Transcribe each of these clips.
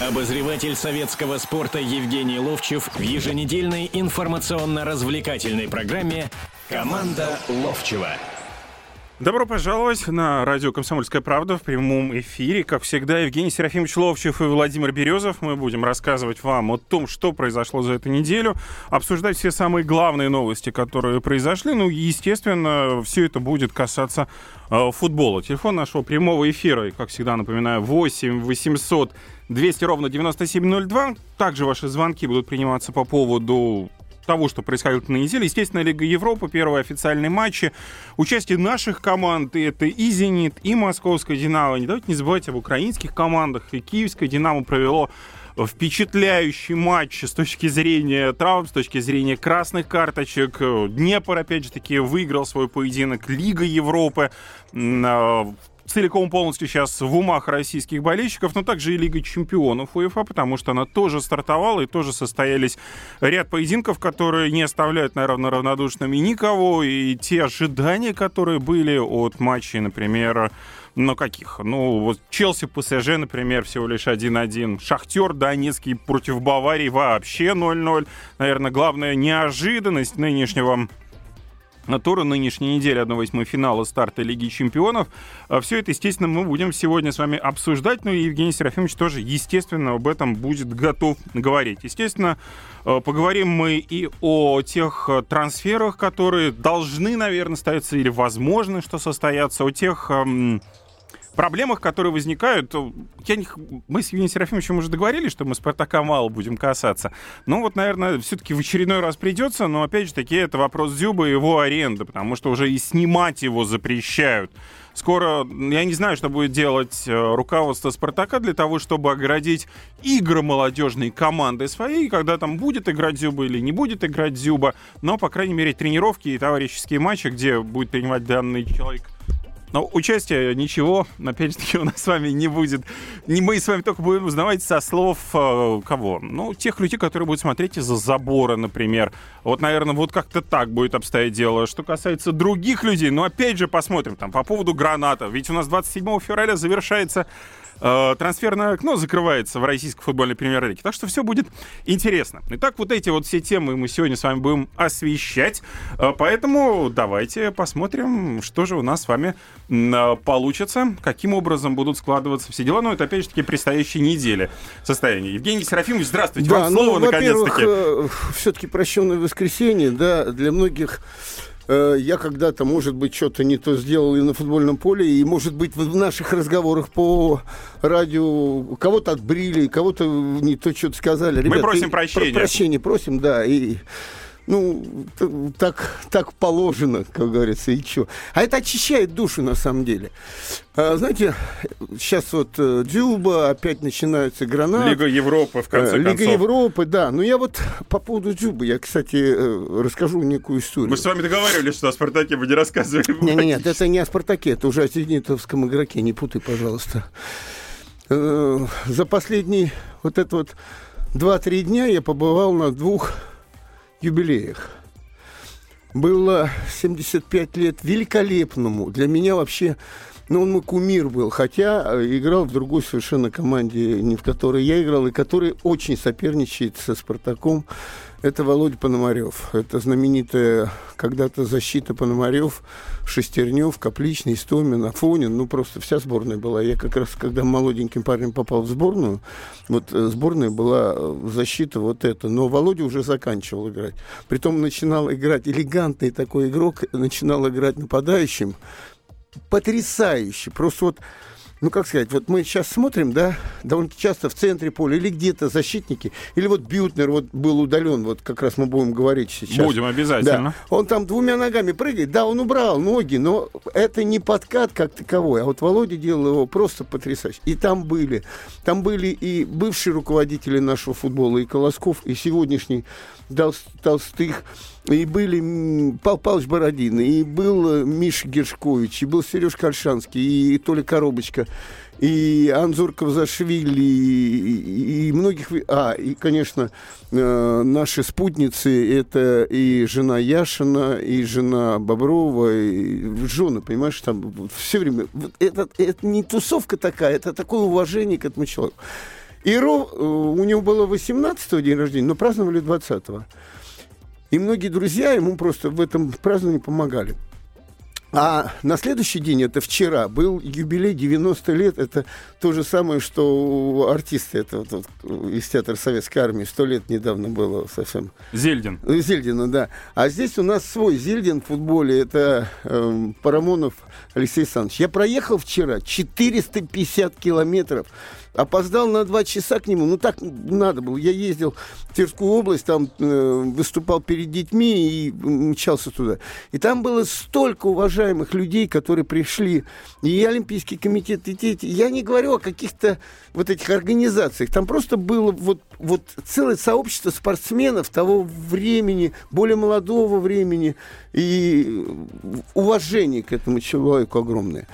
Обозреватель советского спорта Евгений Ловчев в еженедельной информационно-развлекательной программе «Команда Ловчева». Добро пожаловать на радио «Комсомольская правда» в прямом эфире. Как всегда, Евгений Серафимович Ловчев и Владимир Березов. Мы будем рассказывать вам о том, что произошло за эту неделю, обсуждать все самые главные новости, которые произошли. Ну, естественно, все это будет касаться э, футбола. Телефон нашего прямого эфира, как всегда, напоминаю, 8 800 200 ровно 9702. Также ваши звонки будут приниматься по поводу того, что происходит на неделе. Естественно, Лига Европы, первые официальные матчи. Участие наших команд, это и «Зенит», и «Московская Динамо». Не давайте не забывайте об украинских командах. И «Киевская Динамо» провело впечатляющий матч с точки зрения травм, с точки зрения красных карточек. Днепр, опять же таки, выиграл свой поединок. Лига Европы а, целиком полностью сейчас в умах российских болельщиков, но также и Лига чемпионов УЕФА, потому что она тоже стартовала и тоже состоялись ряд поединков, которые не оставляют, наверное, равнодушными никого, и те ожидания, которые были от матчей, например, ну, каких? Ну, вот Челси, ПСЖ, например, всего лишь 1-1. Шахтер Донецкий против Баварии вообще 0-0. Наверное, главная неожиданность нынешнего тура нынешней недели 1-8 финала старта Лиги Чемпионов. А Все это, естественно, мы будем сегодня с вами обсуждать. Ну и Евгений Серафимович тоже, естественно, об этом будет готов говорить. Естественно, э, поговорим мы и о тех э, трансферах, которые должны, наверное, состояться или возможно, что состоятся, о тех эм, проблемах, которые возникают, я не, мы с Евгением Серафимовичем уже договорились, что мы Спартака мало будем касаться. Но вот, наверное, все-таки в очередной раз придется, но опять же таки это вопрос Дзюба и его аренды, потому что уже и снимать его запрещают. Скоро, я не знаю, что будет делать э, руководство «Спартака» для того, чтобы оградить игры молодежной команды своей, когда там будет играть Зюба или не будет играть Зюба, но, по крайней мере, тренировки и товарищеские матчи, где будет принимать данный человек но участия ничего, опять же таки, у нас с вами не будет. Не мы с вами только будем узнавать со слов э, кого? Ну, тех людей, которые будут смотреть из-за забора, например. Вот, наверное, вот как-то так будет обстоять дело. Что касается других людей, ну, опять же, посмотрим там по поводу граната. Ведь у нас 27 февраля завершается э, трансферное окно закрывается в российской футбольной премьер-лиге. Так что все будет интересно. Итак, вот эти вот все темы мы сегодня с вами будем освещать. Э, поэтому давайте посмотрим, что же у нас с вами получится, каким образом будут складываться все дела. Ну, это опять же таки предстоящей недели состояние. Евгений Серафимович, здравствуйте. Да, Вам ну, слово наконец-таки. Э, все-таки прощенное воскресенье, да, для многих Э, я когда-то, может быть, что-то не то сделал и на футбольном поле, и, может быть, в наших разговорах по радио кого-то отбрили, кого-то не то что-то сказали. Ребят, Мы просим прощения. Прощения просим, да, и ну, так, так положено, как говорится, и что. А это очищает душу, на самом деле. А, знаете, сейчас вот э, Дзюба, опять начинаются гранаты. Лига Европы, в конце Лига концов. Лига Европы, да. Но я вот по поводу Дзюбы, я, кстати, э, расскажу некую историю. Мы с вами договаривались, что о «Спартаке» вы не рассказывали. Нет, нет, нет, это не о «Спартаке», это уже о «Зенитовском игроке», не путай, пожалуйста. Э, за последние вот это вот 2-3 дня я побывал на двух юбилеях. Было 75 лет великолепному. Для меня вообще, ну, он мой кумир был. Хотя э, играл в другой совершенно команде, не в которой я играл, и который очень соперничает со «Спартаком» Это Володя Пономарев. Это знаменитая когда-то защита Пономарев, Шестернев, Капличный, Стомин, Афонин. Ну, просто вся сборная была. Я как раз, когда молоденьким парнем попал в сборную, вот э, сборная была э, защита вот эта. Но Володя уже заканчивал играть. Притом начинал играть элегантный такой игрок, начинал играть нападающим. Потрясающе. Просто вот ну, как сказать, вот мы сейчас смотрим, да, довольно часто в центре поля или где-то защитники, или вот Бютнер вот был удален, вот как раз мы будем говорить сейчас. Будем обязательно. Да. Он там двумя ногами прыгает, да, он убрал ноги, но это не подкат как таковой, а вот Володя делал его просто потрясающе. И там были, там были и бывшие руководители нашего футбола, и Колосков, и сегодняшний Толстых, и были Пал Павлович Бородин, и был Миша Гершкович, и был Сереж Кальшанский, и Толя Коробочка, и Анзор Кавзашвили, и, и многих... А, и, конечно, э, наши спутницы, это и жена Яшина, и жена Боброва, и жены, понимаешь, там все время... Это, это не тусовка такая, это такое уважение к этому человеку. И Ро, э, у него было 18-го день рождения, но праздновали 20-го. И многие друзья ему просто в этом праздновании помогали. А на следующий день, это вчера, был юбилей 90 лет. Это то же самое, что артисты это вот, вот, из театра Советской Армии. Сто лет недавно было совсем. Зельдин. Зельдина, да. А здесь у нас свой Зельдин в футболе. Это э, Парамонов Алексей Александрович. Я проехал вчера 450 километров опоздал на два часа к нему. Ну, так надо было. Я ездил в Тверскую область, там э, выступал перед детьми и мчался туда. И там было столько уважаемых людей, которые пришли. И Олимпийский комитет, и дети. Я не говорю о каких-то вот этих организациях. Там просто было вот, вот целое сообщество спортсменов того времени, более молодого времени. И уважение к этому человеку огромное.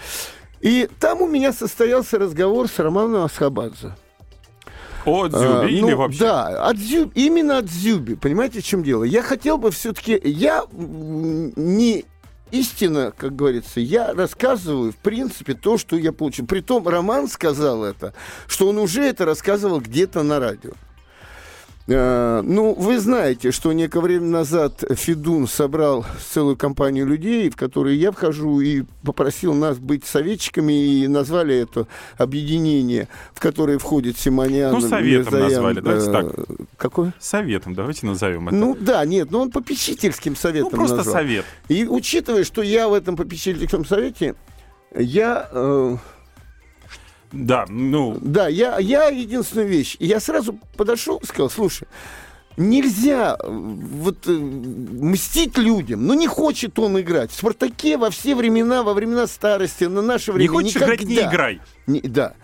И там у меня состоялся разговор с Романом Асхабадзе. О Дзюбе а, или ну, вообще? Да, от Дзюб, именно от Дзюби. Понимаете, в чем дело? Я хотел бы все-таки... Я не истина, как говорится, я рассказываю, в принципе, то, что я получил. Притом Роман сказал это, что он уже это рассказывал где-то на радио. Э, ну, вы знаете, что некое время назад Федун собрал целую компанию людей, в которые я вхожу, и попросил нас быть советчиками, и назвали это объединение, в которое входит Симонян. Ну, советом Мирзаян, назвали, давайте э, так. Какое? Советом, давайте назовем это. Ну, да, нет, но ну, он попечительским советом Ну, просто назвал. совет. И учитывая, что я в этом попечительском совете, я... Э, да, ну... Да, я, я единственную вещь. Я сразу подошел и сказал, слушай, нельзя э, вот э, мстить людям. Ну, не хочет он играть. В «Спартаке» во все времена, во времена старости, на наше время Не хочешь никогда. играть, не играй. Не, да.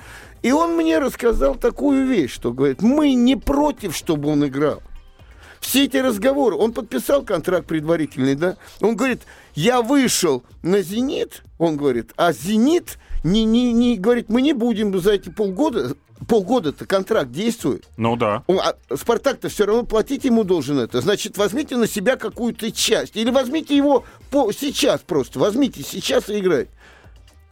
И он мне рассказал такую вещь, что говорит, мы не против, чтобы он играл. Все эти разговоры, он подписал контракт предварительный, да? Он говорит, я вышел на «Зенит», он говорит, а «Зенит» не, не, не говорит, мы не будем за эти полгода, полгода-то контракт действует. Ну да. А Спартак-то все равно платить ему должен это. Значит, возьмите на себя какую-то часть. Или возьмите его по, сейчас просто. Возьмите сейчас и играйте.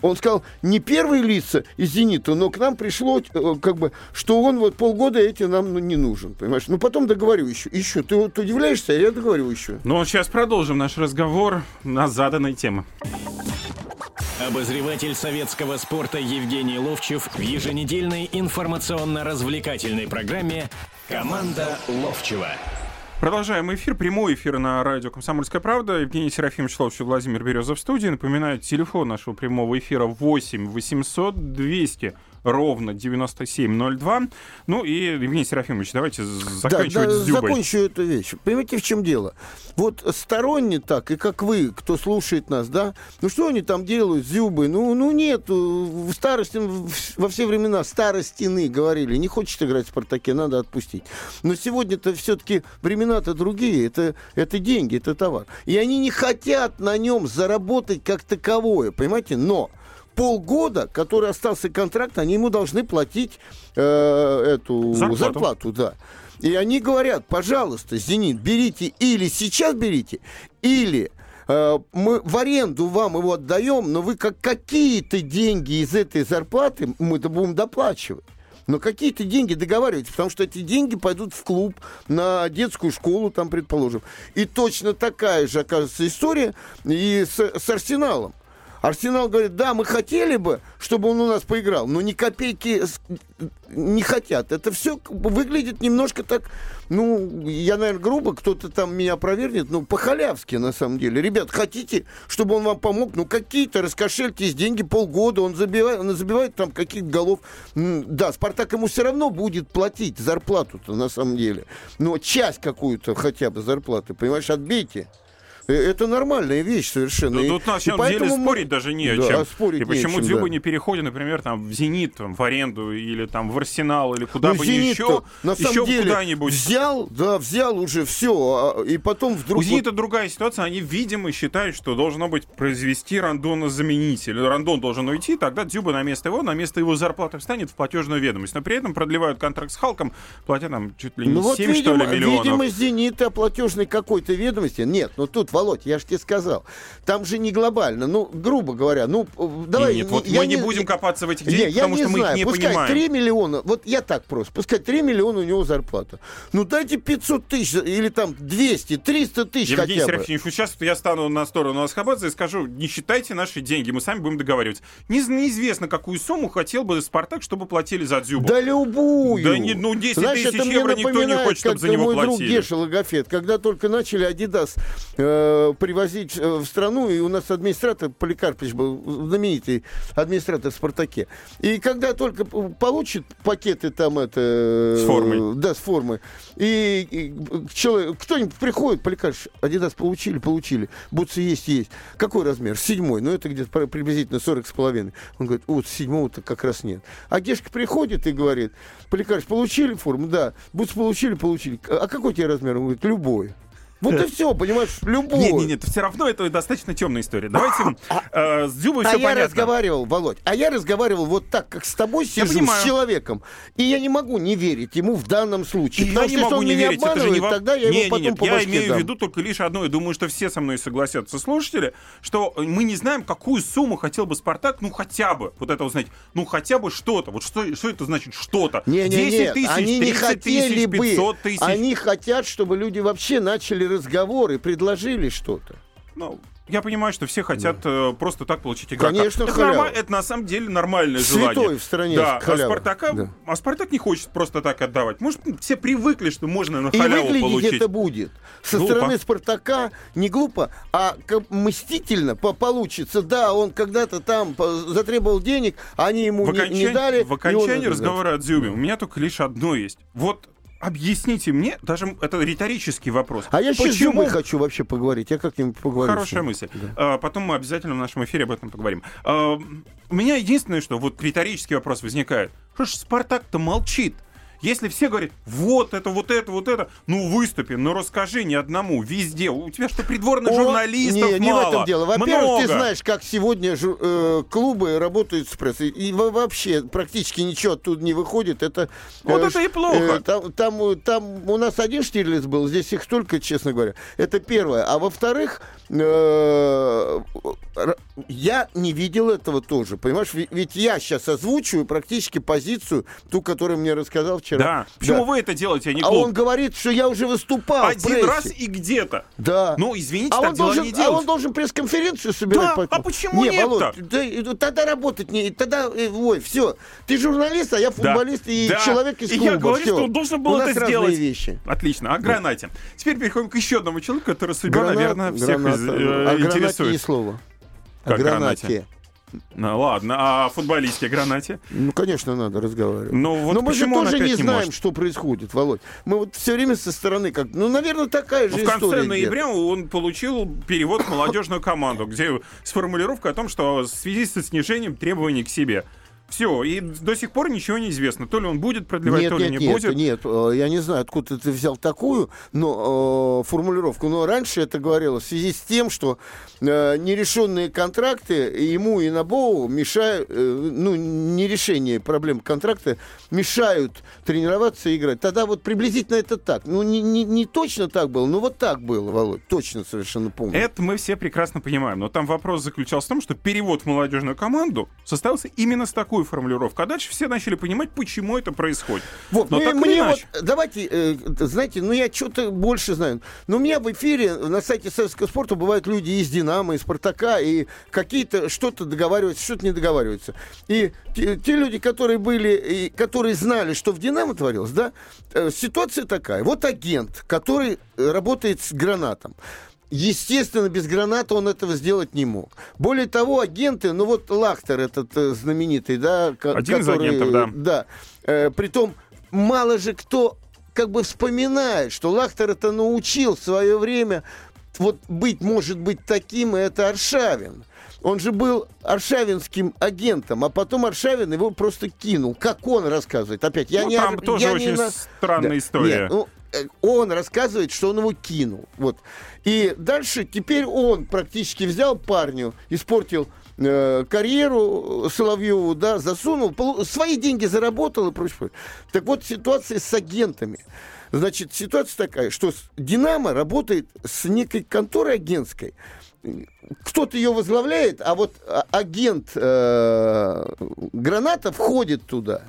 Он сказал, не первые лица из «Зенита», но к нам пришло, э, как бы, что он вот полгода эти нам ну, не нужен, понимаешь? Ну, потом договорю еще. Еще. Ты, ты удивляешься, а я договорю еще. Ну, сейчас продолжим наш разговор на заданной темы. Обозреватель советского спорта Евгений Ловчев в еженедельной информационно-развлекательной программе «Команда Ловчева». Продолжаем эфир. Прямой эфир на радио «Комсомольская правда». Евгений Серафимович Ловчев, Владимир Березов в студии. Напоминаю, телефон нашего прямого эфира 8 800 200 ровно 9702. Ну и, Евгений Серафимович, давайте заканчивать да, да, с Дзюбой. закончу эту вещь. Понимаете, в чем дело? Вот сторонне так, и как вы, кто слушает нас, да, ну что они там делают с Дзюбой? Ну, ну нет, в старости, во все времена старостины говорили, не хочет играть в «Спартаке», надо отпустить. Но сегодня-то все-таки времена-то другие, это, это деньги, это товар. И они не хотят на нем заработать как таковое, понимаете? Но полгода, который остался контракт, они ему должны платить э, эту зарплату. зарплату, да. И они говорят, пожалуйста, Зенит, берите или сейчас берите, или э, мы в аренду вам его отдаем, но вы как какие-то деньги из этой зарплаты мы-то будем доплачивать. Но какие-то деньги договаривайтесь, потому что эти деньги пойдут в клуб, на детскую школу, там, предположим. И точно такая же, оказывается, история и с, с Арсеналом. Арсенал говорит, да, мы хотели бы, чтобы он у нас поиграл, но ни копейки не хотят. Это все выглядит немножко так, ну, я, наверное, грубо, кто-то там меня провернет, ну, по-халявски, на самом деле. Ребят, хотите, чтобы он вам помог? Ну, какие-то раскошельтесь деньги полгода, он забивает, он забивает там каких-то голов. Да, Спартак ему все равно будет платить зарплату-то, на самом деле. Но часть какую-то хотя бы зарплаты, понимаешь, отбейте. Э, это нормальная вещь совершенно. Ну, тут на самом деле мы... спорить даже не о да, чем. Спорить и почему чем, Дзюба да. не переходит, например, там, в «Зенит», там, в аренду, или там в «Арсенал», или куда ну, бы Зенит еще, на еще самом деле куда-нибудь. Взял, да, взял уже все, а, и потом вдруг... У «Зенита» вот... другая ситуация, они, видимо, считают, что должно быть произвести рандона-заменитель. Рандон должен уйти, тогда Дзюба на место его, на место его зарплаты встанет в платежную ведомость. Но при этом продлевают контракт с Халком, платя там чуть ли не ну, 7, вот, видимо, что ли, миллионов. Видимо, «Зенит» о платежной какой-то ведомости. Нет, но ну тут Володь, я же тебе сказал. Там же не глобально. Ну, грубо говоря, ну, давай... Нет, вот мы не, будем копаться в этих деньгах, не, потому не что знаю. мы их не пускай понимаем. 3 миллиона, вот я так просто, пускай 3 миллиона у него зарплата. Ну, дайте 500 тысяч, или там 200, 300 тысяч Евгений хотя бы. Серафимович, вот сейчас я стану на сторону Асхабадзе и скажу, не считайте наши деньги, мы сами будем договариваться. Не, неизвестно, какую сумму хотел бы Спартак, чтобы платили за Дзюбу. Да любую. Да не- ну, 10 Знаешь, тысяч евро никто не хочет, чтобы за него мой друг платили. Геша Логофет, когда только начали Адидас э, привозить э, в страну, и у нас администратор Поликарпович был знаменитый администратор в «Спартаке». И когда только получит пакеты там это... э, С формой. Да, с формой. И, и человек, кто-нибудь приходит, Поликарпович, Адидас получили, получили. Бутсы есть, есть. Какой размер? Седьмой. Ну, это где-то при- приблизительно 40 с половиной. Он говорит, вот седьмого-то как раз нет. А Гешка приходит и говорит, Поликарпович, получили форму? Да. Бутсы получили, получили. А какой тебе размер? Он говорит, любой. Вот и все, понимаешь, любой. Нет, нет, нет, все равно это достаточно темная история. Давайте э, с Дзюбой А все я понятно. разговаривал, Володь, а я разговаривал вот так, как с тобой сижу, с человеком. И я не могу не верить ему в данном случае. И я не могу не верить, это же не во- тогда я Не, его не, потом нет, Я имею дам. в виду только лишь одно, и думаю, что все со мной согласятся слушатели, что мы не знаем, какую сумму хотел бы Спартак, ну хотя бы, вот это узнать, ну хотя бы что-то. Вот что, что это значит что-то? Не, не, 10 нет, тысяч, они не 30 хотели тысяч, бы. 500 тысяч. Они хотят, чтобы люди вообще начали разговоры, предложили что-то. Ну, я понимаю, что все хотят э, просто так получить игрока. Конечно, это, норма- это на самом деле нормальное Святой желание. в стране Да, а халява. Спартака, Да. а Спартак не хочет просто так отдавать. Может, все привыкли, что можно на И халяву выглядеть получить. это будет. Со Глупо. стороны Спартака не глупо, а мстительно по- получится. Да, он когда-то там затребовал денег, а они ему в, не, окончании- не дали. в и он окончании разговора о Дзюбе у меня только лишь одно есть. Вот объясните мне, даже это риторический вопрос. А я сейчас Почему- хочу вообще поговорить. Я как-нибудь поговорю. Хорошая мысль. А, потом мы обязательно в нашем эфире об этом поговорим. А, у меня единственное, что вот риторический вопрос возникает. Что ж Спартак-то молчит? Если все говорят, вот это, вот это, вот это, ну выступи, ну расскажи ни одному, везде. У тебя что, придворных О, журналистов не, не мало? в этом дело. Во-первых, ты знаешь, как сегодня жу- э, клубы работают с прессой. И во- вообще практически ничего оттуда не выходит. Это, Вот э, это и ш- плохо. э, там, там, э, там у нас один Штирлиц был, здесь их столько, честно говоря. Это первое. А во-вторых, э, я не видел этого тоже. Понимаешь, Ведь- я сейчас озвучиваю практически позицию, ту, которую мне рассказал вчера. Да. Почему Да. вы это делаете, а не А клуб? он говорит, что я уже выступал Один раз и где-то. Да. Ну, извините, а так он, дела должен, не а делать. он должен пресс-конференцию собирать. Да, по а почему не, нет-то? Володь, да, тогда работать не... Тогда, э, ой, все. Ты журналист, а я футболист и Да. человек из И клуба. я говорю, Всё. что он должен был У это сделать. вещи. Отлично. О гранате. Теперь переходим к еще одному человеку, который судьба, Гранат- наверное, всех граната. из- э, гранате интересует. ни слова. Как о гранате. гранате? Ну ладно, а о футболистке гранате? Ну, конечно, надо разговаривать. Ну вот Но мы же тоже не не знаем, может? что происходит, Володь. Мы вот все время со стороны как... Ну, наверное, такая же Ну, в конце история. ноября он получил перевод в молодежную команду, где с формулировкой о том, что в связи со снижением требований к себе. Все, и до сих пор ничего не известно. То ли он будет продлевать, Нет, то ли нет, не нет, будет. нет, э, я не знаю, откуда ты взял такую но, э, формулировку, но раньше это говорилось в связи с тем, что э, нерешенные контракты ему и Набоу мешают, э, ну, нерешение проблем контракта мешают тренироваться и играть. Тогда вот приблизительно это так. Ну, не, не, не точно так было, но вот так было, Володь, точно совершенно помню. Это мы все прекрасно понимаем. Но там вопрос заключался в том, что перевод в молодежную команду состоялся именно с такой формулировкой. А дальше все начали понимать, почему это происходит. Вот, Но ну, так мне иначе. вот, давайте, э, знаете, ну я что-то больше знаю. Но у меня в эфире на сайте Советского спорта бывают люди из Динамо, из Спартака, и какие-то что-то договариваются, что-то не договариваются. И те, те люди, которые были, и которые знали, что в Динамо творилось, да, э, ситуация такая. Вот агент, который работает с гранатом. Естественно, без граната он этого сделать не мог. Более того, агенты, ну вот Лахтер этот э, знаменитый, да, Один из который, агентов, да. да. Э, притом, мало же кто как бы вспоминает, что Лахтер это научил в свое время вот быть, может быть, таким, и это Аршавин. Он же был аршавинским агентом, а потом Аршавин его просто кинул. Как он рассказывает? Опять, я Ну, не... там тоже я очень не на- странная Да. история. Нет, ну, он рассказывает, что он его кинул. Вот. И дальше теперь он практически взял парню, испортил э, карьеру Соловьеву, да, засунул, полу- свои деньги заработал и прочее. Так вот, ситуация с агентами. Значит, ситуация такая, что «Динамо» работает с некой конторой агентской. Кто-то ее возглавляет, а вот а, агент э, «Граната» входит туда.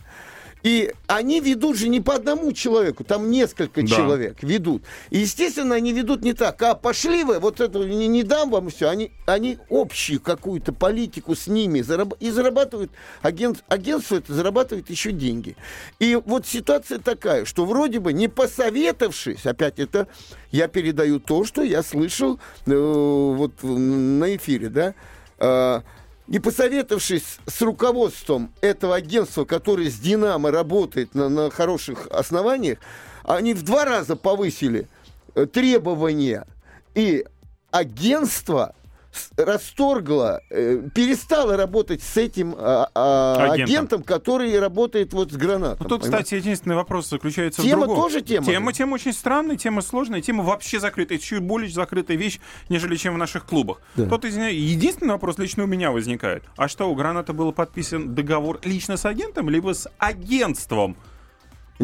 И они ведут же не по одному человеку, там несколько Да. человек ведут. И, естественно, они ведут не так. А пошли вы, вот это не, не дам вам все. Они, они общую какую-то политику с ними зараб- и зарабатывают, агент, агентство это зарабатывает еще деньги. И вот ситуация такая, что вроде бы не посоветовавшись, опять это я передаю то, что я слышал э, вот на эфире, да, э, не посоветовавшись с руководством этого агентства, которое с «Динамо» работает на, на хороших основаниях, они в два раза повысили э, требования. И агентство расторгло, э, перестало работать с этим а, а, Агентом. агентом, который работает вот с гранатом. Ну, тут, понимаете? кстати, единственный вопрос заключается Тема в другом. тоже тема Тема, тема очень странная, тема сложная, тема вообще закрытая. Это чуть более закрытая вещь, нежели чем в наших клубах. Да. Тот, единственный вопрос лично у меня возникает. А что, у Граната был подписан договор лично с агентом, либо с агентством?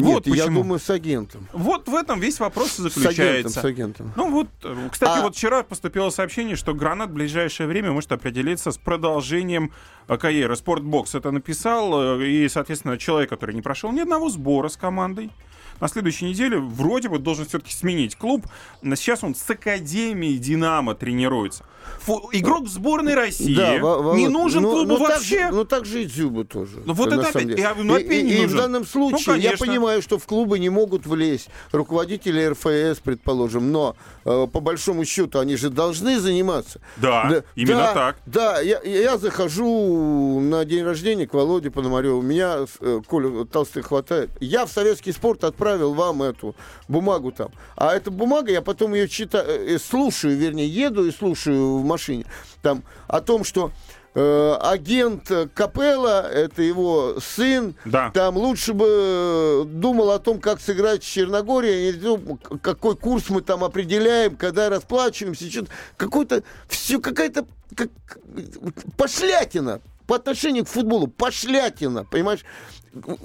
Нет, вот я почему. думаю, с агентом. Вот в этом весь вопрос С агентом, заключается. с агентом. Ну вот, кстати, А- вот вчера поступило сообщение, что Гранат в ближайшее время может определиться с продолжением э, карьеры. Спортбокс это написал, э, и, соответственно, человек, который не прошел ни одного сбора с командой, на следующей неделе вроде бы должен все-таки сменить клуб. Но сейчас он с Академией Динамо тренируется. Фу- игрок в сборной России Во- Володь, не нужен ну- клубу ну так вообще. же- ну так же и Дзюба тоже. Ну вот это самом опять- ну, И- опять не и, и в данном случае Ну, я понимаю, что в клубы не могут влезть руководители РФС, предположим, но по большому счету они же должны заниматься. Да, именно да, так. Да, я, я захожу на день рождения к Володе Пономареву. Меня, э, Коля Толстых хватает. Я в советский спорт отправил вам эту бумагу там. А эта бумага, я потом ее читаю, э, слушаю, вернее, еду и слушаю в машине. Там о том, что э, агент э, Капелла, это его сын, Да. там лучше бы э, думал о том, как сыграть с Черногорией, а какой курс мы там определяем, когда расплачиваемся, что-то какой-то все какая-то как, пошлятина по отношению к футболу, пошлятина, понимаешь?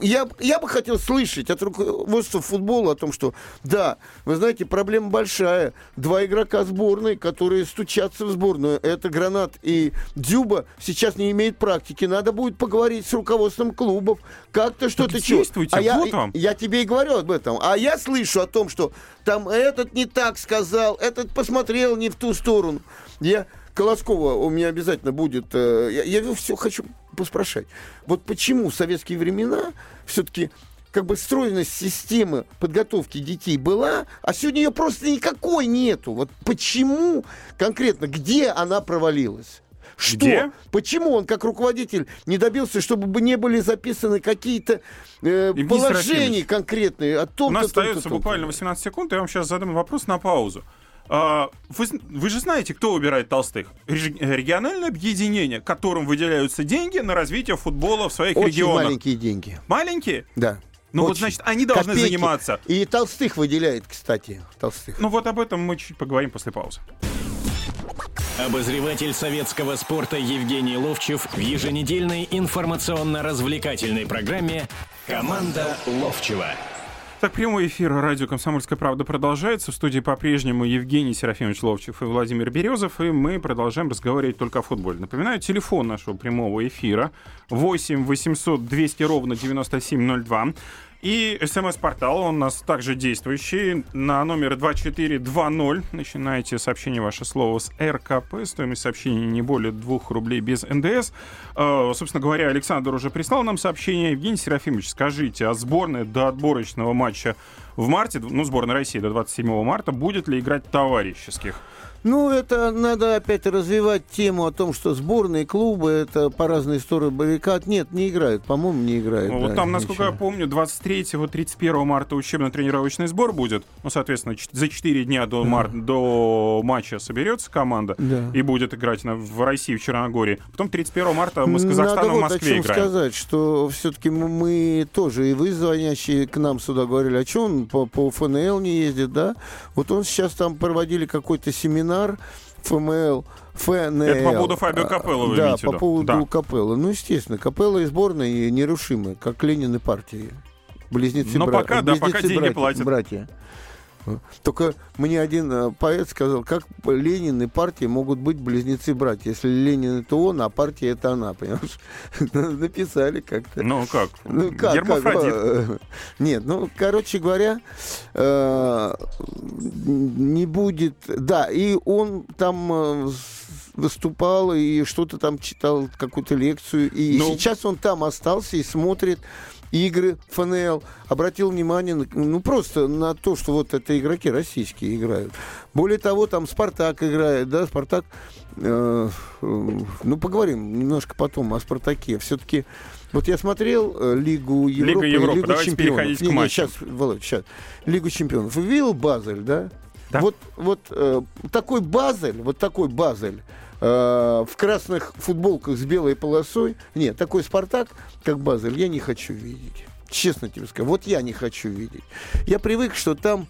Я, я бы хотел слышать от руководства футбола о том, что да, вы знаете, проблема большая. Два игрока сборной, которые стучатся в сборную, это Гранат и Дюба, сейчас не имеют практики. Надо будет поговорить с руководством клубов, как-то что-то чё. действуйте, А я, вот вам. я тебе и говорю об этом. А я слышу о том, что там этот не так сказал, этот посмотрел не в ту сторону. Я Колоскова у меня обязательно будет. э, Я, я все хочу поспрашать. Вот почему в советские времена все-таки как бы стройность системы подготовки детей была, а сегодня ее просто никакой нету. Вот почему конкретно, где она провалилась? Что? Где? Почему он, как руководитель, не добился, чтобы бы не были записаны какие-то э, положения конкретные о том, У нас остается буквально 18 секунд, я вам сейчас задам вопрос на паузу. А, Вы, вы же знаете, кто выбирает толстых? Региональное объединение, которым выделяются деньги на развитие футбола в своих Очень регионах. маленькие деньги. Маленькие? Да. Ну вот, Очень. значит, они должны Копейки. заниматься. И толстых выделяет, кстати, толстых. Ну вот об этом мы чуть поговорим после паузы. Обозреватель советского спорта Евгений Ловчев в еженедельной информационно-развлекательной программе «Команда Ловчева». Так, прямой эфир радио «Комсомольская правда» продолжается. В студии по-прежнему Евгений Серафимович Ловчев и Владимир Березов. И мы продолжаем разговаривать только о футболе. Напоминаю, телефон нашего прямого эфира 8 800 200 ровно 9702. И смс-портал, он у нас также действующий, на номер 2420. Начинаете сообщение ваше слово с РКП. Стоимость сообщения не более 2 рублей без НДС. Э, собственно говоря, Александр уже прислал нам сообщение. Евгений Серафимович, скажите, а сборная до отборочного матча в марте, ну, сборная России до 27 марта, будет ли играть товарищеских? Ну, это надо опять развивать тему о том, что сборные клубы это по разные стороны баррикад. Нет, не играют, по-моему, не играют. Ну, вот да, там, насколько я ничего. помню, 23-31 марта учебно-тренировочный сбор будет. Ну, соответственно, за 4 дня до, мар- до матча соберется команда Да. и будет играть на- в России, в Черногории. Потом 31 марта мы с Надо Казахстаном в вот о Москве чем играем. сказать, что все-таки мы тоже, и вы, звонящие к нам сюда, говорили, а что он по, по ФНЛ не ездит, да? Вот он сейчас там проводили какой-то семинар ФНАР, ФМЛ, ФНЛ. Это по поводу Фабио Капелло вы Да, по виду? поводу Да. Капелло. Ну, естественно, Капелло и сборная нерушимы, как Ленин и партии. Близнецы Но бра- пока, да, пока близнецы деньги братья- платят. Братья. Только мне один э, поэт сказал, как Ленин и партия могут быть близнецы-братья, если Ленин это он, а партия это она, понимаешь? Написали как-то. Ну как? Ну, как, Гермафродит. э, Нет, ну, короче говоря, э, не будет... Да, и он там выступал и что-то там читал, какую-то лекцию. И Ну. сейчас он там остался и смотрит игры ФНЛ. Обратил внимание, ну, просто на то, что вот это игроки российские играют. Более того, там Спартак играет, да, Спартак... э, э, ну, поговорим немножко потом о Спартаке. Все-таки вот я смотрел э, Лигу Европы, и Европы. Лигу Давайте чемпионов. к Не, не, матчам. сейчас, Володь, сейчас. Лигу чемпионов. Видел Базель, да? Да. Вот, вот э, такой Базель, вот такой Базель в красных футболках с белой полосой. Нет, такой Спартак, как Базель, я не хочу видеть. Честно тебе скажу, вот я не хочу видеть. Я привык, что там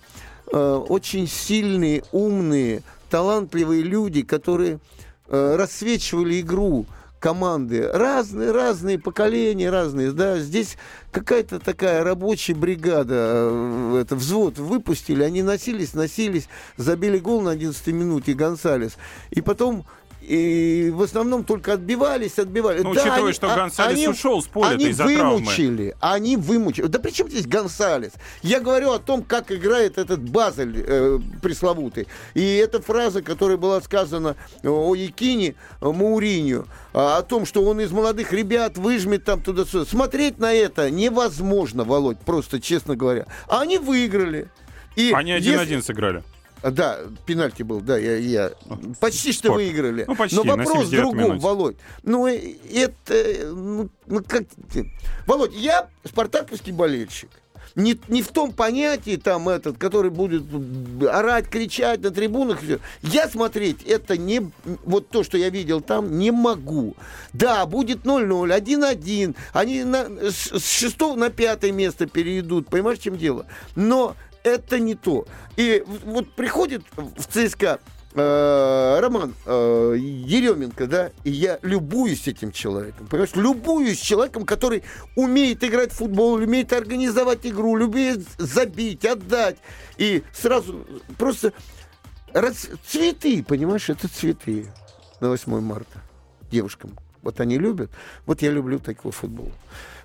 э, очень сильные, умные, талантливые люди, которые э, рассвечивали игру команды. Разные, разные поколения, разные. Да, здесь какая-то такая рабочая бригада, э, это взвод выпустили, они носились, носились, забили гол на 11 минуте Гонсалес. И потом и в основном только отбивались, отбивались. Ну, Да, учитывая, они- что а- Гонсалес они- ушел с поля они из-за травмы. вымучили, они вымучили. Да при чем здесь Гонсалес? Я говорю о том, как играет этот Базель э, пресловутый. И эта фраза, которая была сказана о Якине э, Мауриню, а, о том, что он из молодых ребят выжмет там туда-сюда. Смотреть на это невозможно, Володь, просто честно говоря. А они выиграли. И Они если- один-один сыграли. А, Да, пенальти был, да, я, я почти что Спорт. выиграли. Ну, почти, Но вопрос в 79-й другом, минуте. Володь. Ну, это, ну, ну, как... Володь, я спартаковский болельщик. Не, не в том понятии, там, этот, который будет орать, кричать на трибунах. Я смотреть это не... Вот то, что я видел там, не могу. Да, будет 0-0, 1-1. Они на, с, с шестого на пятое место перейдут. Понимаешь, в чем дело? Но это не то. И вот приходит в ЦСКА э, Роман э, Еременко, да, и я любуюсь этим человеком, понимаешь, любуюсь человеком, который умеет играть в футбол, умеет организовать игру, умеет забить, отдать, и сразу просто раз- цветы, понимаешь, это цветы на 8 марта девушкам. Вот они любят, вот я люблю такой футбол.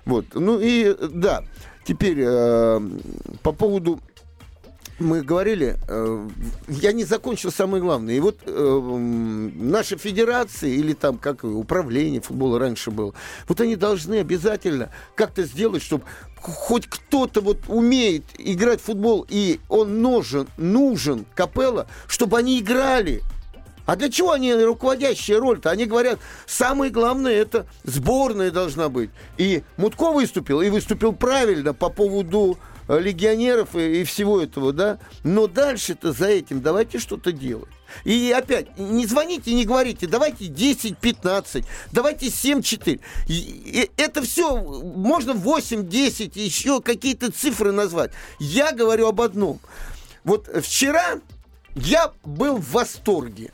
Вот, ну и да, теперь э, по поводу мы говорили, э, я не закончил самое главное. И вот э, м, наша федерация или там как управление футбола раньше было, вот они должны обязательно как-то сделать, чтобы хоть кто-то вот умеет играть в футбол, и он нужен, нужен Капелла, чтобы они играли. А для чего они руководящая роль-то? Они говорят, самое главное это сборная должна быть. И Мутко выступил, и выступил правильно по поводу легионеров и, и всего этого, да. Но дальше-то за этим давайте что-то делать. И опять, не звоните, не говорите, давайте 10-15, давайте 7-4. И- и Это все, можно 8-10, еще какие-то цифры назвать. Я говорю об одном. Вот вчера я был в восторге.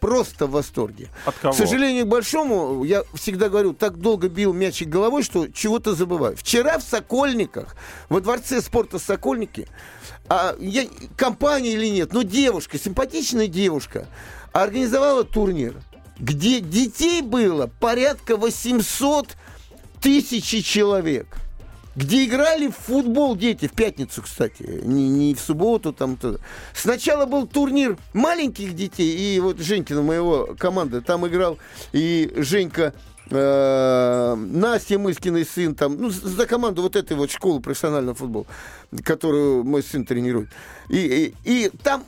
Просто в восторге. От кого? К сожалению, к большому, я всегда говорю, так долго бил мячик головой, что чего-то забываю. Вчера в Сокольниках, во дворце спорта Сокольники, а, я, компания или нет, но девушка, симпатичная девушка, организовала турнир, где детей было порядка 800 тысяч человек где играли в футбол дети, в пятницу, кстати, не, не в субботу там. то Сначала был турнир маленьких детей, и вот Женькина, моего команды, там играл и Женька, э, Настя Мыскиный сын, там, ну, за команду вот этой вот школы профессионального футбола, которую мой сын тренирует. И, и, и там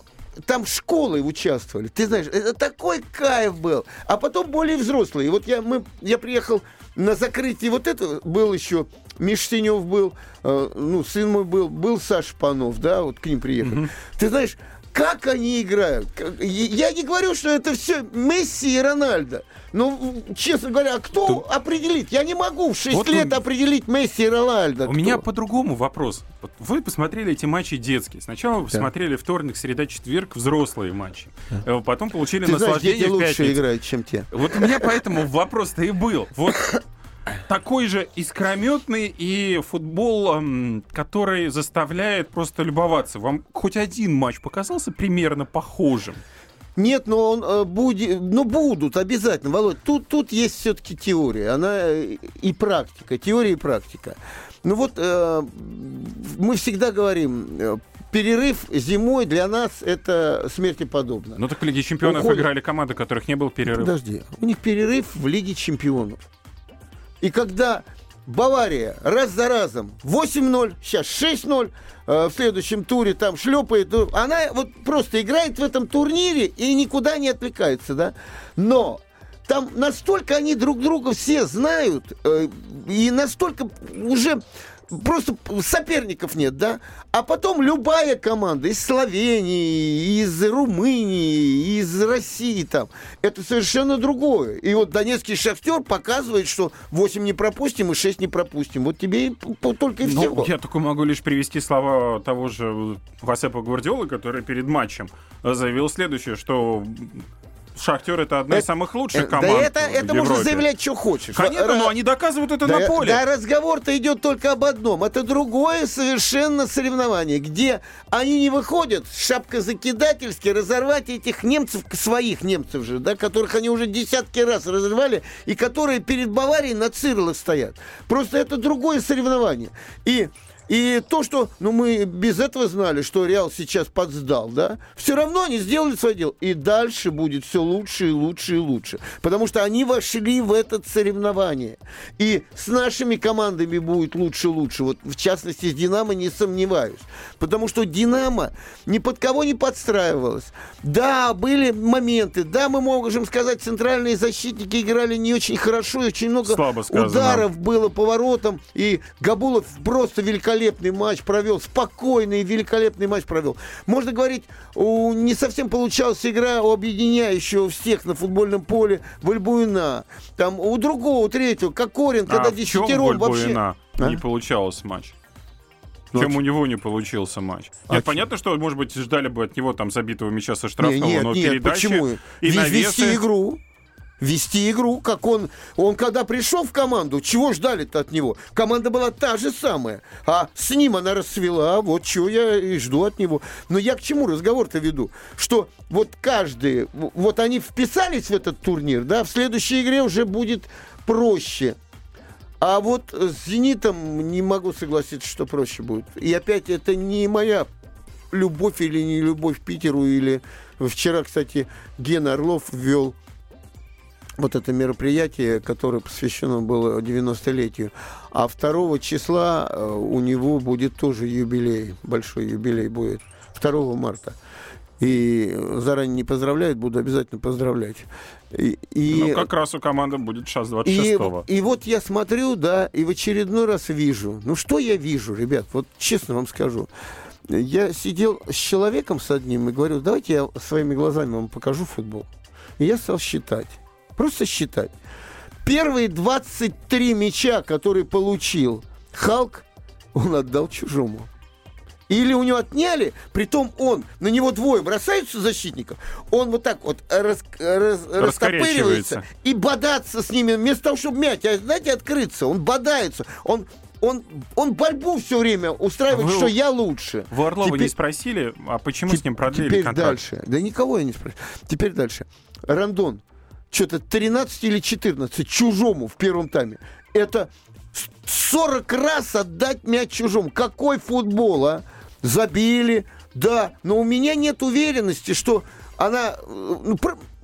там школы участвовали. Ты знаешь, это такой кайф был. А потом более взрослые. Вот я, мы, я приехал на закрытие вот это, был еще Миш Синев был, э, ну, сын мой был, был Саша Панов, да, вот к ним приехал. Ты знаешь, как они играют. Я не говорю, что это все Месси и Рональдо. Ну, честно говоря, а кто Тут... определит? Я не могу в 6 вот лет он... определить Месси и Рональдо. У кто? меня по-другому вопрос. Вы посмотрели эти матчи детские. Сначала вы да. посмотрели вторник, среда, четверг взрослые матчи. Да. Э, потом получили Ты наслаждение знаешь, дети лучше играют, чем те. Вот у меня поэтому вопрос-то и был. Вот такой же искрометный и футбол, который заставляет просто любоваться. Вам хоть один матч показался примерно похожим? Нет, но он э, будет, ну будут обязательно, Володь. Тут тут есть все-таки теория, она э, и практика, теория и практика. Ну вот э, мы всегда говорим, э, перерыв зимой для нас это смерти подобно. Ну так в Лиге Чемпионов Уходит... играли команды, которых не был перерыв. Подожди, у них перерыв в Лиге Чемпионов. И когда Бавария раз за разом 8-0, сейчас 6-0, э, в следующем туре там шлепает, ну, она вот просто играет в этом турнире и никуда не отвлекается, да. Но там настолько они друг друга все знают, э, и настолько уже просто соперников нет, да? А потом любая команда из Словении, из Румынии, из России там, это совершенно другое. И вот Донецкий шахтер показывает, что 8 не пропустим и 6 не пропустим. Вот тебе и, только и ну, всего. Я только могу лишь привести слова того же Васепа Гвардиолы, который перед матчем заявил следующее, что Шахтер это одна это, из самых лучших э, команд. Да это, это можно заявлять, что хочешь. Конечно, но они доказывают это да, на поле. Да, разговор-то идет только об одном. Это другое совершенно соревнование, где они не выходят шапка закидательски разорвать этих немцев, своих немцев же, да, которых они уже десятки раз разрывали, и которые перед Баварией на цирлах стоят. Просто это другое соревнование. И и то, что ну, мы без этого знали, что Реал сейчас подсдал, да, все равно они сделали свое дело. И дальше будет все лучше и лучше и лучше. Потому что они вошли в это соревнование. И с нашими командами будет лучше и лучше. Вот в частности с Динамо не сомневаюсь. Потому что Динамо ни под кого не подстраивалась. Да, были моменты. Да, мы можем сказать, центральные защитники играли не очень хорошо. И очень много ударов было поворотом. И Габулов просто великолепно великолепный матч провел, спокойный, великолепный матч провел. Можно говорить, не совсем получалась игра у объединяющего всех на футбольном поле Вальбуина. Там у другого, у третьего, Кокорин, а когда десятером вообще... А? Не получалось матч. Ну, Чем у него не получился матч. А нет, понятно, что, может быть, ждали бы от него там забитого мяча со штрафного, нет, но нет, передачи почему? и навесы... игру вести игру, как он, он когда пришел в команду, чего ждали-то от него? Команда была та же самая, а с ним она расцвела, вот чего я и жду от него. Но я к чему разговор-то веду? Что вот каждый, вот они вписались в этот турнир, да, в следующей игре уже будет проще. А вот с «Зенитом» не могу согласиться, что проще будет. И опять это не моя любовь или не любовь к Питеру, или вчера, кстати, Ген Орлов ввел вот это мероприятие, которое посвящено было 90-летию. А 2 числа э, у него будет тоже юбилей, большой юбилей будет, 2 марта. И заранее не поздравляют, буду обязательно поздравлять. И, и, ну, как раз у команды будет сейчас 26-го. И, и вот я смотрю, да, и в очередной раз вижу. Ну, что я вижу, ребят, вот честно вам скажу. Я сидел с человеком с одним и говорю, давайте я своими глазами вам покажу футбол. И я стал считать. Просто считать. Первые 23 мяча, которые получил Халк, он отдал чужому. Или у него отняли, притом он, на него двое бросаются защитников, он вот так вот рас, рас, растопыривается и бодаться с ними, вместо того, чтобы мяч, а, знаете, открыться, он бодается, он он, он борьбу все время устраивает, Вы, что я лучше. Вы Орлова теперь, не спросили, а почему с ним продлили теперь контракт? дальше. Да никого я не спросил. Теперь дальше. Рандон что-то 13 или 14 чужому в первом тайме. Это 40 раз отдать мяч чужому. Какой футбол, а? Забили, да, но у меня нет уверенности, что она... Ну,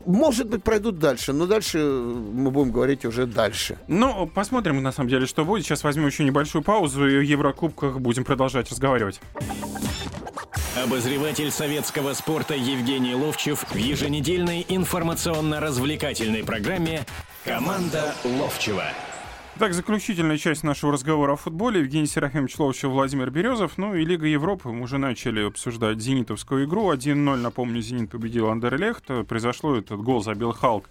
может быть, пройдут дальше, но дальше мы будем говорить уже дальше. Ну, посмотрим, на самом деле, что будет. Сейчас возьмем еще небольшую паузу и в Еврокубках будем продолжать разговаривать. Обозреватель советского спорта Евгений Ловчев в еженедельной информационно-развлекательной программе «Команда Ловчева». Так, заключительная часть нашего разговора о футболе. Евгений Серафимович Ловчев, Владимир Березов. Ну и Лига Европы. Мы уже начали обсуждать зенитовскую игру. 1-0, напомню, Зенит победил Андерлехт. Произошло этот гол забил Халк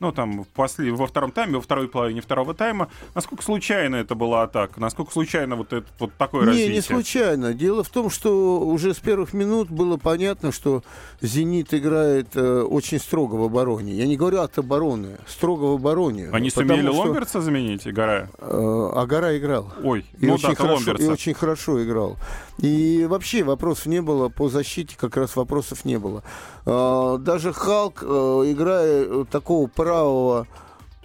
ну, там, после, во втором тайме, во второй половине второго тайма. Насколько случайно это была атака? Насколько случайно вот, это, вот такое не, развитие? Не, не случайно. Дело в том, что уже с первых минут было понятно, что «Зенит» играет э, очень строго в обороне. Я не говорю от обороны, строго в обороне. Они сумели что, Ломберца заменить, Гора? Э, а Гора играл. Ой, и ну очень да, хорошо, Ломберца. И очень хорошо играл. И вообще вопросов не было по защите, как раз вопросов не было. Э, даже Халк, э, играя такого правого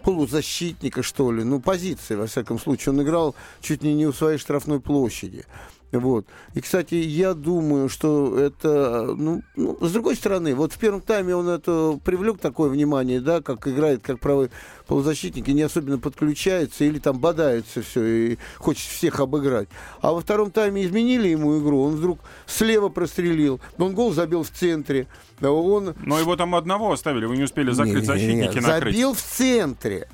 полузащитника, что ли, ну, позиции, во всяком случае. Он играл чуть ли не у своей штрафной площади. Вот. И, кстати, я думаю, что это, ну, ну, с другой стороны, вот в первом тайме он это привлек такое внимание, да, как играет, как правый полузащитник, и не особенно подключается, или там бодается все, и хочет всех обыграть. А во втором тайме изменили ему игру, он вдруг слева прострелил, он гол забил в центре, он... Но его там одного оставили, вы не успели закрыть не, защитники, не, накрыть. Забил в центре.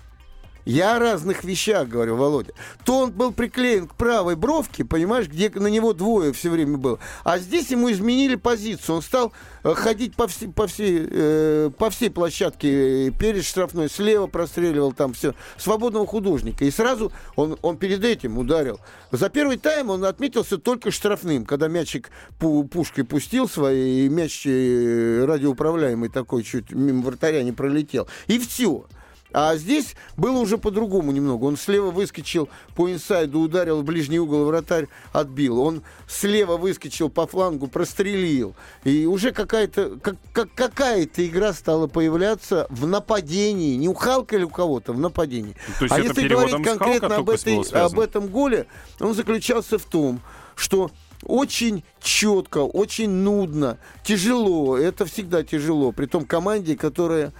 Я о разных вещах говорю, Володя. То он был приклеен к правой бровке, понимаешь, где на него двое все время было. А здесь ему изменили позицию. Он стал э, ходить по, всей, по, всей, э, по всей площадке перед штрафной, слева простреливал там все. Свободного художника. И сразу он, он перед этим ударил. За первый тайм он отметился только штрафным, когда мячик пу пушкой пустил свои, и мяч э, радиоуправляемый такой чуть мимо вратаря не пролетел. И все. А здесь было уже по-другому немного. Он слева выскочил по инсайду, ударил в ближний угол, вратарь отбил. Он слева выскочил по флангу, прострелил. И уже какая-то как, как, какая-то игра стала появляться в нападении. Не у Халка или у кого-то, в нападении. То есть а если говорить конкретно об, этой, об этом голе, он заключался в том, что очень четко, очень нудно, тяжело. Это всегда тяжело. При том команде, которая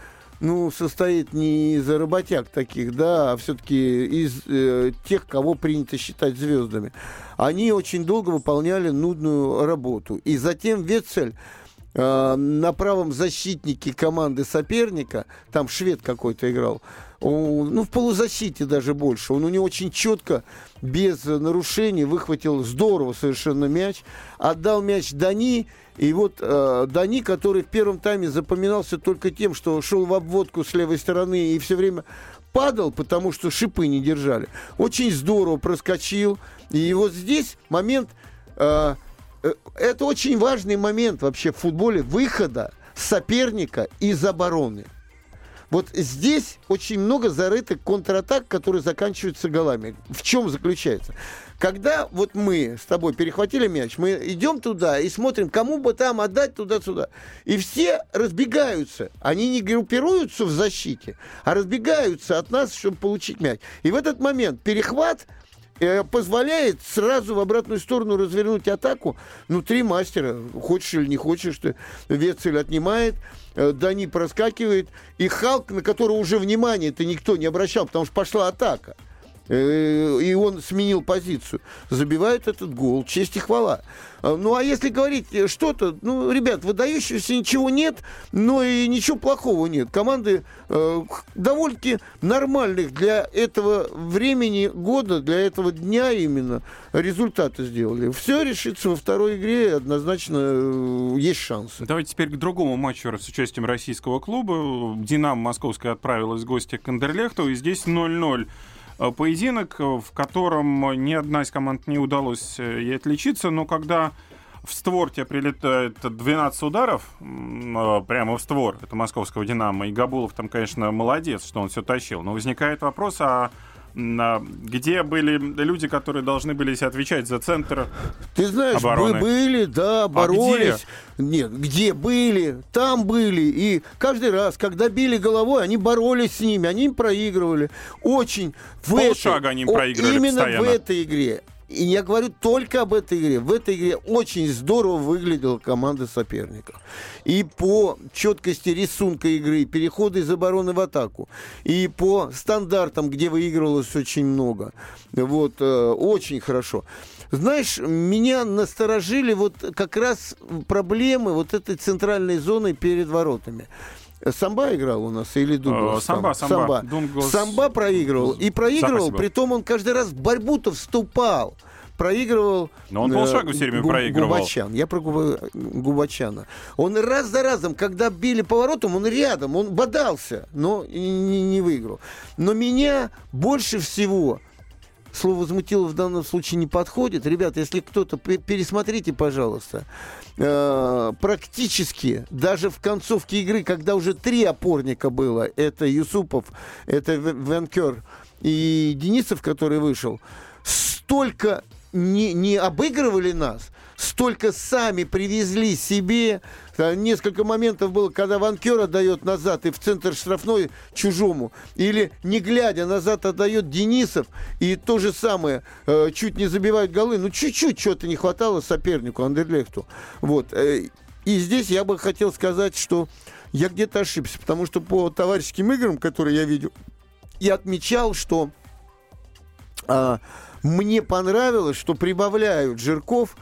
ну, состоит не из работяг таких, да, а все-таки из э, тех, кого принято считать звездами. Они очень долго выполняли нудную работу. И затем Ветцель э, на правом защитнике команды соперника, там швед какой-то играл, он, ну, в полузащите даже больше. Он у него очень четко, без нарушений, выхватил здорово совершенно мяч, отдал мяч Дани, и вот э, Дани, который в первом тайме запоминался только тем, что шел в обводку с левой стороны и все время падал, потому что шипы не держали. Очень здорово проскочил. И вот здесь момент... Э, э, это очень важный момент вообще в футболе выхода соперника из обороны. Вот здесь очень много зарытых контратак, которые заканчиваются голами. В чем заключается? Когда вот мы с тобой перехватили мяч, мы идем туда и смотрим, кому бы там отдать туда-сюда. И все разбегаются. Они не группируются в защите, а разбегаются от нас, чтобы получить мяч. И в этот момент перехват э, позволяет сразу в обратную сторону развернуть атаку. Ну, три мастера, хочешь или не хочешь, ты Вецель отнимает, э, Дани проскакивает, и Халк, на которого уже внимание-то никто не обращал, потому что пошла атака. Э, и он сменил позицию. Забивает этот гол. Честь и хвала. А, ну, а если говорить что-то, ну, ребят, выдающегося ничего нет, но и ничего плохого нет. Команды э, довольно-таки нормальных для этого времени года, для этого дня именно результаты сделали. Все решится во второй игре, однозначно э, есть шансы. Давайте теперь к другому матчу с участием российского клуба. «Динамо» Московская отправилась в гости к Андерлехту, и здесь 0-0 Э, поединок, э, в котором ни одна из команд не удалось э, ей отличиться, но когда в створ тебе прилетает 12 ударов, прямо в створ, это московского «Динамо», и Габулов там, конечно, молодец, что он все тащил, но возникает вопрос, а где были люди, которые должны были отвечать за центр Ты знаешь, обороны. мы были, да, боролись. А где? Нет, где были, там были. И каждый раз, когда били головой, они боролись с ними, они им проигрывали. Очень в Полшага этой, они им проигрывали Именно постоянно. в этой игре и я говорю только об этой игре. В этой игре очень здорово выглядела команда соперников. И по четкости рисунка игры, переходы из обороны в атаку, и по стандартам, где выигрывалось очень много. Вот, э, очень хорошо. Знаешь, меня насторожили вот как раз проблемы вот этой центральной зоны перед воротами. Самба играл у нас или Дуглас? Э, самба, самба. самба. Дуглас... самба проигрывал. И проигрывал, Запасе был. при том он каждый раз в борьбу-то вступал. Проигрывал... Но он э, полшага все время проигрывал. Губачан. Я про Губа- Губачана. Он раз за разом, когда били поворотом, он рядом, он бодался, но не, не выиграл. Но меня больше всего слово возмутило в данном случае не подходит. Ребята, если кто-то, пе- пересмотрите, пожалуйста. Э, практически даже в концовке игры, когда уже три опорника было, это Юсупов, это Венкер и Денисов, который вышел, столько не, не обыгрывали нас, столько сами привезли себе. Э, Несколько моментов было, когда Ванкер отдает назад и в центр штрафной чужому. Или, не глядя, назад отдает Денисов. И то же самое, э, чуть не забивает голы. Ну, чуть-чуть что-то не хватало сопернику, Андерлехту. Вот. э, И здесь я бы хотел сказать, что я где-то ошибся, потому что по товарищеским играм, которые я видел, я отмечал, что а, мне понравилось, что прибавляют Жирков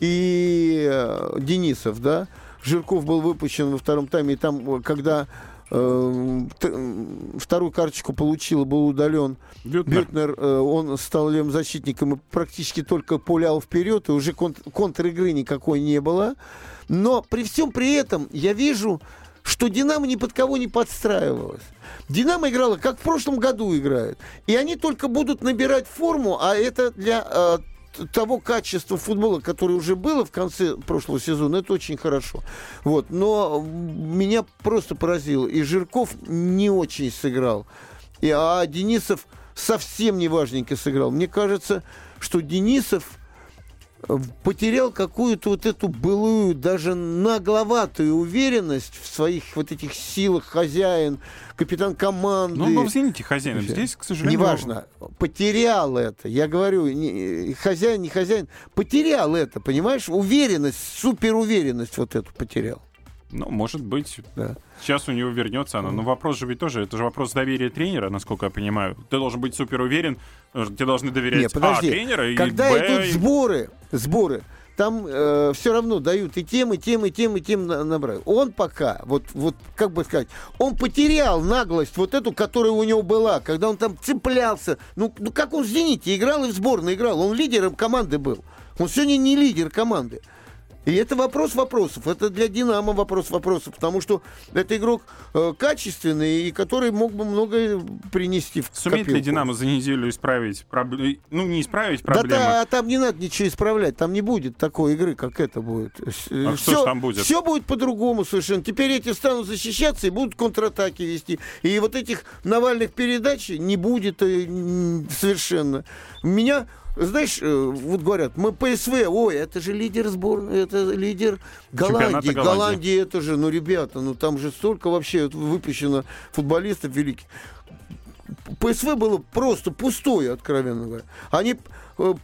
и э, Денисов, да. Жирков был выпущен во втором тайме, и там, э, когда э, вторую карточку получил, был удален Бютнер. Бютнер, он стал левым защитником и практически только пулял вперед, и уже кон- контр-игры никакой не было. Но при всем при этом я вижу, что Динамо ни под кого не подстраивалась. Динамо играла, как в прошлом году играет. И они только будут набирать форму, а это для э, того качества футбола, которое уже было в конце прошлого сезона, это очень хорошо. Вот. Но меня просто поразило. И Жирков не очень сыграл. И, а Денисов совсем не важненько сыграл. Мне кажется, что Денисов потерял какую-то вот эту былую, даже нагловатую уверенность в своих вот этих силах хозяин, капитан команды. Ну, он был в «Зените» хозяином. Здесь, к сожалению... Неважно, потерял это. Я говорю, не- хозяин, не хозяин, потерял это, понимаешь? Уверенность, суперуверенность вот эту потерял. Ну, может быть, Да. сейчас у него вернется она. Но вопрос же ведь тоже, это же вопрос доверия тренера, насколько я понимаю. Ты должен быть супер уверен, э, тебе должны доверять Не, подожди. А, тренера, и Когда Б, идут и- сборы, сборы, там все равно дают и тем, и тем, и тем, и тем на- набрать. Он пока, вот, вот как бы сказать, он потерял наглость вот эту, которая у него была, когда он там цеплялся. Ну, ну как он в «Зените» играл и в сборной играл, он лидером команды был. Он сегодня не лидер команды. И это вопрос вопросов. Это для Динамо вопрос вопросов, потому что это игрок э, качественный и который мог бы многое принести в Сумеет ли копилку. Динамо за неделю исправить проблемы? Ну, не исправить Да, проблемы. та- там не надо ничего исправлять, там не будет такой игры, как это будет. А что ж там будет? Все будет по-другому совершенно. Теперь эти станут защищаться и будут контратаки вести. И вот этих Навальных передач не будет э, совершенно. Меня знаешь, э, вот говорят, мы ПСВ, ой, это же лидер сборной, это лидер Голландии. Голландии. Голландия это же, ну, ребята, ну там же столько вообще выпущено футболистов великих. ПСВ было просто пустое, откровенно говоря. Они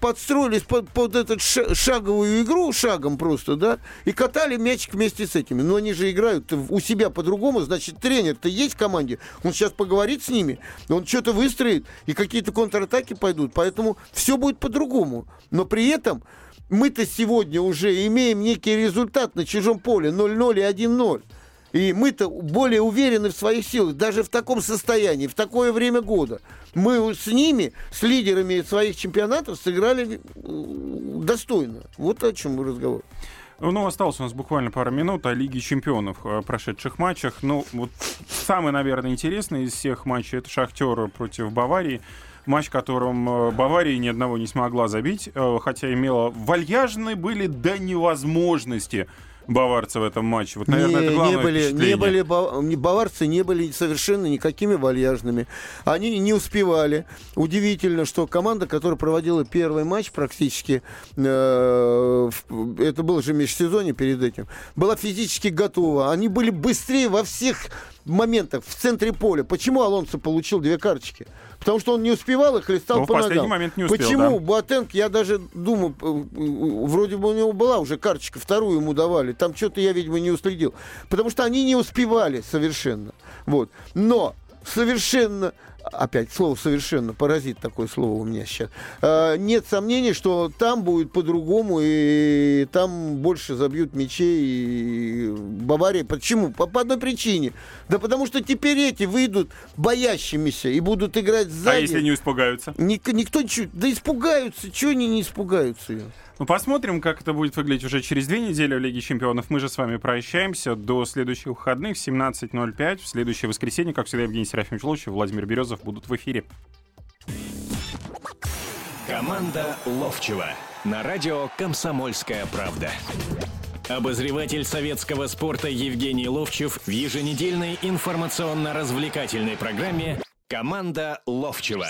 подстроились под, под эту шаговую игру, шагом просто, да, и катали мячик вместе с этими. Но они же играют у себя по-другому, значит, тренер-то есть в команде, он сейчас поговорит с ними, он что-то выстроит, и какие-то контратаки пойдут, поэтому все будет по-другому. Но при этом мы-то сегодня уже имеем некий результат на чужом поле 0-0 и 1-0. И мы-то более уверены в своих силах, даже в таком состоянии, в такое время года. Мы с ними, с лидерами своих чемпионатов, сыграли э, достойно. Вот о чем разговор. Ну, осталось у нас буквально пара минут о Лиге чемпионов э, прошедших матчах. Ну, вот самый, наверное, интересный из всех матчей это Шахтер против Баварии. Матч, в котором э, Бавария ни одного не смогла забить, хотя имела вальяжные были до невозможности баварцы в этом матче. Вот, наверное, не, это главное не были, не были баварцы не были совершенно никакими вальяжными. Они не успевали. Удивительно, что команда, которая проводила первый матч практически, э, это было же межсезонье перед этим, была физически готова. Они были быстрее во всех моментах в центре поля. Почему Алонсо получил две карточки? Потому что он не успевал и хлестал Ну, в по ногам. момент не успел, Почему? да. Боатенг, я даже думаю, э, э, вроде бы у него была уже карточка, вторую ему давали. Там что-то я, видимо, не уследил. Потому что они не успевали совершенно. Вот. Но совершенно опять слово совершенно, паразит такое слово у меня сейчас, э, нет сомнений, что там будет по-другому, и там больше забьют мячей и Бавария. Почему? По, по одной причине. Да потому что теперь эти выйдут боящимися и будут играть сзади. А если не испугаются? Ник, никто чуть... Да испугаются, чего они не испугаются? Ну, посмотрим, как это будет выглядеть уже через две недели в Лиге Чемпионов. Мы же с вами прощаемся до следующих выходных в 17.05. В следующее воскресенье, как всегда, Евгений Серафимович Лучев Владимир Березов будут в эфире. Команда Ловчева на радио «Комсомольская правда». Обозреватель советского спорта Евгений Ловчев в еженедельной информационно-развлекательной программе «Команда Ловчева».